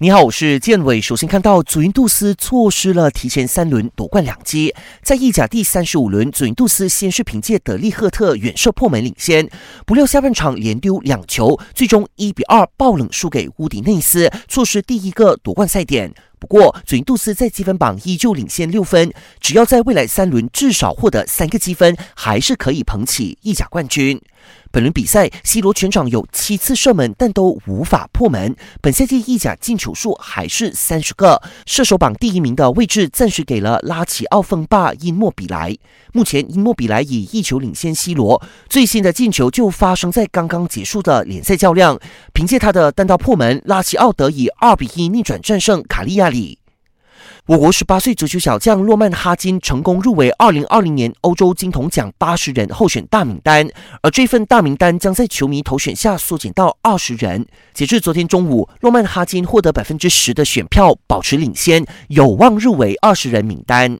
你好，我是建伟。首先看到祖云杜斯错失了提前三轮夺冠两机，在意甲第三十五轮，祖云杜斯先是凭借德利赫特远射破门领先，不料下半场连丢两球，最终一比二爆冷输给乌迪内斯，错失第一个夺冠赛点。不过，祖云杜斯在积分榜依旧领先六分，只要在未来三轮至少获得三个积分，还是可以捧起意甲冠军。本轮比赛，C 罗全场有七次射门，但都无法破门。本赛季意甲进球数还是三十个，射手榜第一名的位置暂时给了拉齐奥锋霸因莫比莱。目前，因莫比莱以一球领先 C 罗，最新的进球就发生在刚刚结束的联赛较量，凭借他的单刀破门，拉齐奥得以二比一逆转战胜卡利亚里。我国十八岁足球小将诺曼哈金成功入围二零二零年欧洲金童奖八十人候选大名单，而这份大名单将在球迷投选下缩减到二十人。截至昨天中午，诺曼哈金获得百分之十的选票，保持领先，有望入围二十人名单。